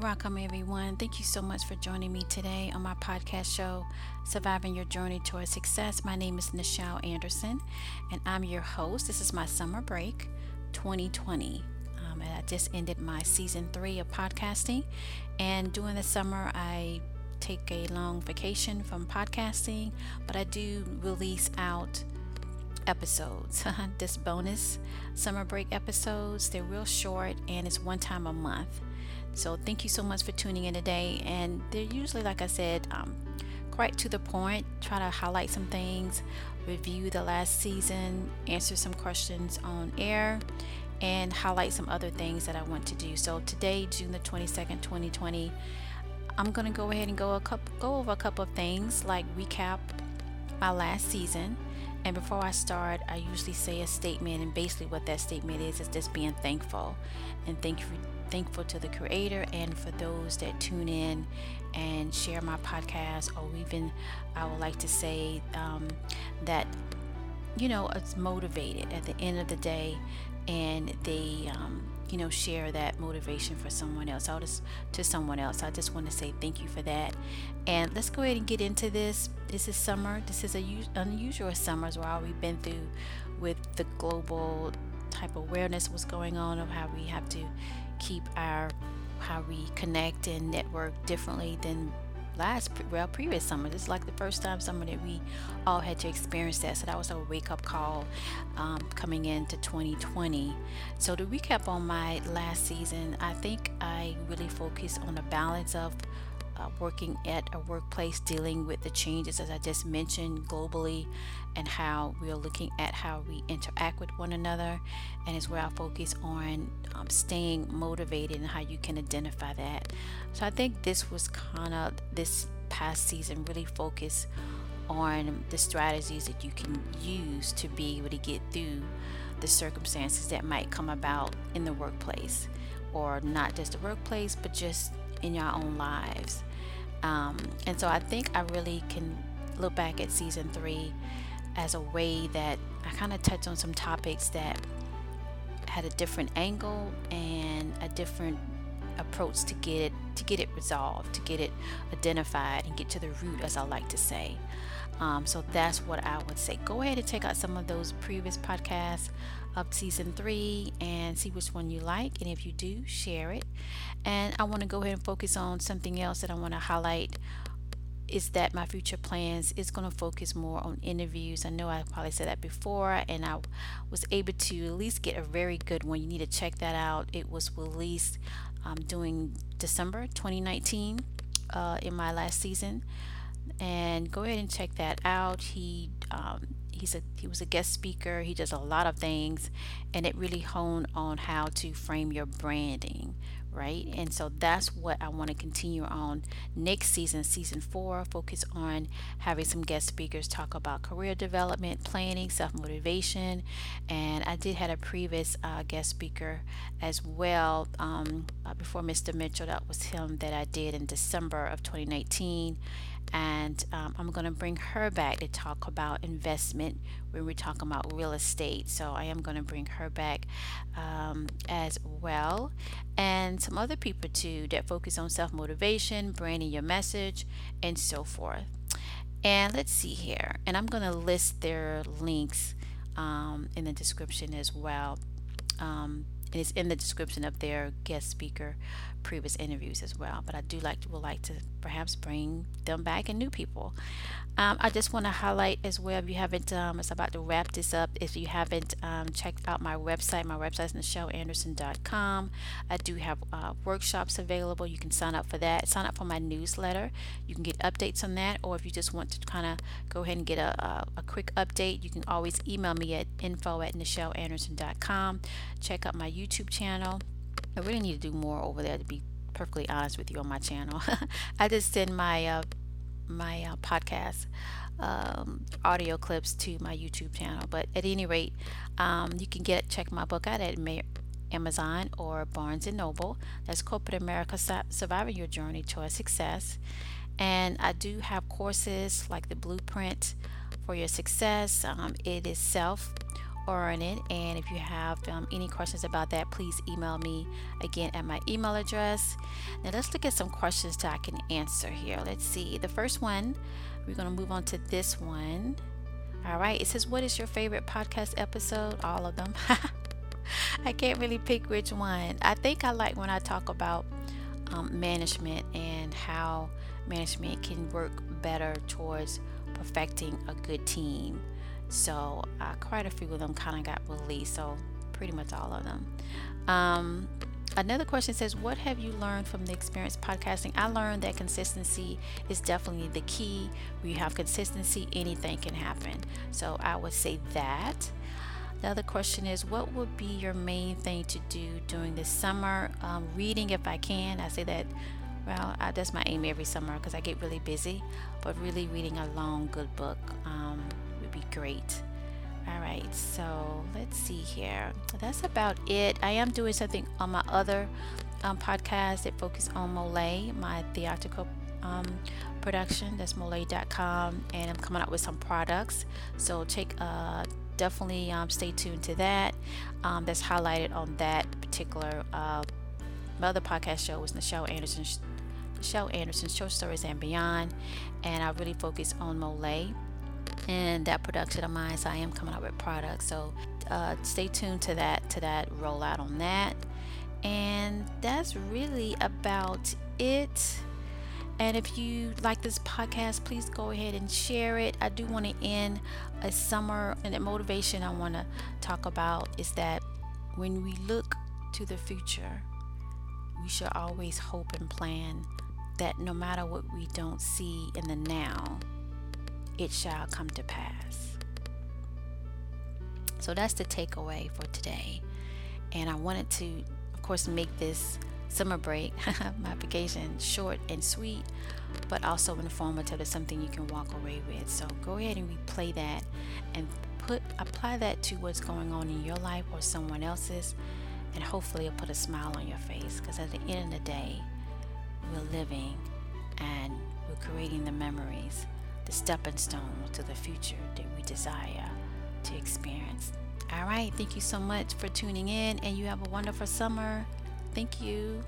Welcome, everyone. Thank you so much for joining me today on my podcast show, Surviving Your Journey Towards Success. My name is Nichelle Anderson, and I'm your host. This is my summer break 2020. Um, and I just ended my season three of podcasting, and during the summer, I take a long vacation from podcasting, but I do release out episodes. this bonus summer break episodes, they're real short and it's one time a month. So thank you so much for tuning in today. And they're usually, like I said, um, quite to the point. Try to highlight some things, review the last season, answer some questions on air, and highlight some other things that I want to do. So today, June the 22nd, 2020, I'm going to go ahead and go a couple, go over a couple of things like recap my last season. And before I start, I usually say a statement, and basically what that statement is is just being thankful. And thank thankful to the creator and for those that tune in and share my podcast or even i would like to say um, that you know it's motivated at the end of the day and they um, you know share that motivation for someone else i'll just to someone else. I just want to say thank you for that. And let's go ahead and get into this. This is summer. This is a unusual summers where we've been through with the global type of awareness what's going on of how we have to keep our how we connect and network differently than last well previous summer. This is like the first time summer that we all had to experience that. So that was a wake-up call um, coming into 2020 so to recap on my last season i think i really focused on the balance of uh, working at a workplace dealing with the changes as I just mentioned globally and how we are looking at how we interact with one another and it's where I focus on um, staying motivated and how you can identify that. So I think this was kind of this past season really focused on the strategies that you can use to be able to get through the circumstances that might come about in the workplace or not just the workplace but just in your own lives. Um, and so I think I really can look back at season three as a way that I kind of touched on some topics that had a different angle and a different approach to get it to get it resolved, to get it identified and get to the root, as I like to say. Um, so that's what I would say. Go ahead and check out some of those previous podcasts of season three and see which one you like. And if you do, share it. And I want to go ahead and focus on something else that I want to highlight is that my future plans is going to focus more on interviews. I know I probably said that before, and I was able to at least get a very good one. You need to check that out. It was released um, during December 2019 uh, in my last season, and go ahead and check that out. He um, he's a he was a guest speaker. He does a lot of things, and it really honed on how to frame your branding right? And so that's what I want to continue on next season, season four. Focus on having some guest speakers talk about career development, planning, self motivation, and I did had a previous uh, guest speaker as well um, uh, before Mr. Mitchell. That was him that I did in December of 2019 and um, I'm going to bring her back to talk about investment when we're talking about real estate. So I am going to bring her back um, as well, and some other people too that focus on self motivation, branding your message, and so forth. And let's see here, and I'm going to list their links um, in the description as well. Um, and it's in the description of their guest speaker previous interviews as well. But I do like would like to perhaps bring them back and new people. Um, I just want to highlight as well if you haven't, um, it's about to wrap this up. If you haven't um, checked out my website, my website is NichelleAnderson.com. I do have uh, workshops available. You can sign up for that. Sign up for my newsletter. You can get updates on that. Or if you just want to kind of go ahead and get a, a, a, quick update, you can always email me at info at NichelleAnderson.com. Check out my YouTube channel. I really need to do more over there to be perfectly honest with you on my channel. I just send my uh, my uh, podcast um, audio clips to my YouTube channel. But at any rate, um, you can get check my book out at Amazon or Barnes and Noble. That's Corporate America Surviving Your Journey Towards Success. And I do have courses like the Blueprint for Your Success. Um, it is self earn it. And if you have um, any questions about that, please email me again at my email address. Now let's look at some questions that I can answer here. Let's see. The first one, we're going to move on to this one. All right. It says, What is your favorite podcast episode? All of them. I can't really pick which one. I think I like when I talk about um, management and how management can work better towards perfecting a good team. So uh, quite a few of them kind of got released. So pretty much all of them. Um, another question says, What have you learned from the experience podcasting? I learned that consistency is definitely the key. When you have consistency, anything can happen. So I would say that. The other question is, what would be your main thing to do during the summer? Um, reading, if I can. I say that, well, I, that's my aim every summer because I get really busy. But really, reading a long, good book um, would be great. All right, so let's see here. That's about it. I am doing something on my other um, podcast that focuses on Mole, my theatrical um, production. That's mole.com, and I'm coming out with some products. So take a definitely um, stay tuned to that. Um, that's highlighted on that particular. Uh, my other podcast show was Nichelle Anderson. Nichelle Anderson's Short Stories and Beyond, and I really focus on Mole and that production of mine. So I am coming out with products. So uh, stay tuned to that to that rollout on that. And that's really about it. And if you like this podcast, please go ahead and share it. I do want to end a summer, and the motivation I want to talk about is that when we look to the future, we should always hope and plan that no matter what we don't see in the now, it shall come to pass. So that's the takeaway for today. And I wanted to, of course, make this summer break, my vacation, short and sweet, but also informative. It's something you can walk away with. So go ahead and replay that and put apply that to what's going on in your life or someone else's, and hopefully it'll put a smile on your face. Because at the end of the day, we're living and we're creating the memories, the stepping stone to the future that we desire to experience. All right, thank you so much for tuning in, and you have a wonderful summer. Thank you.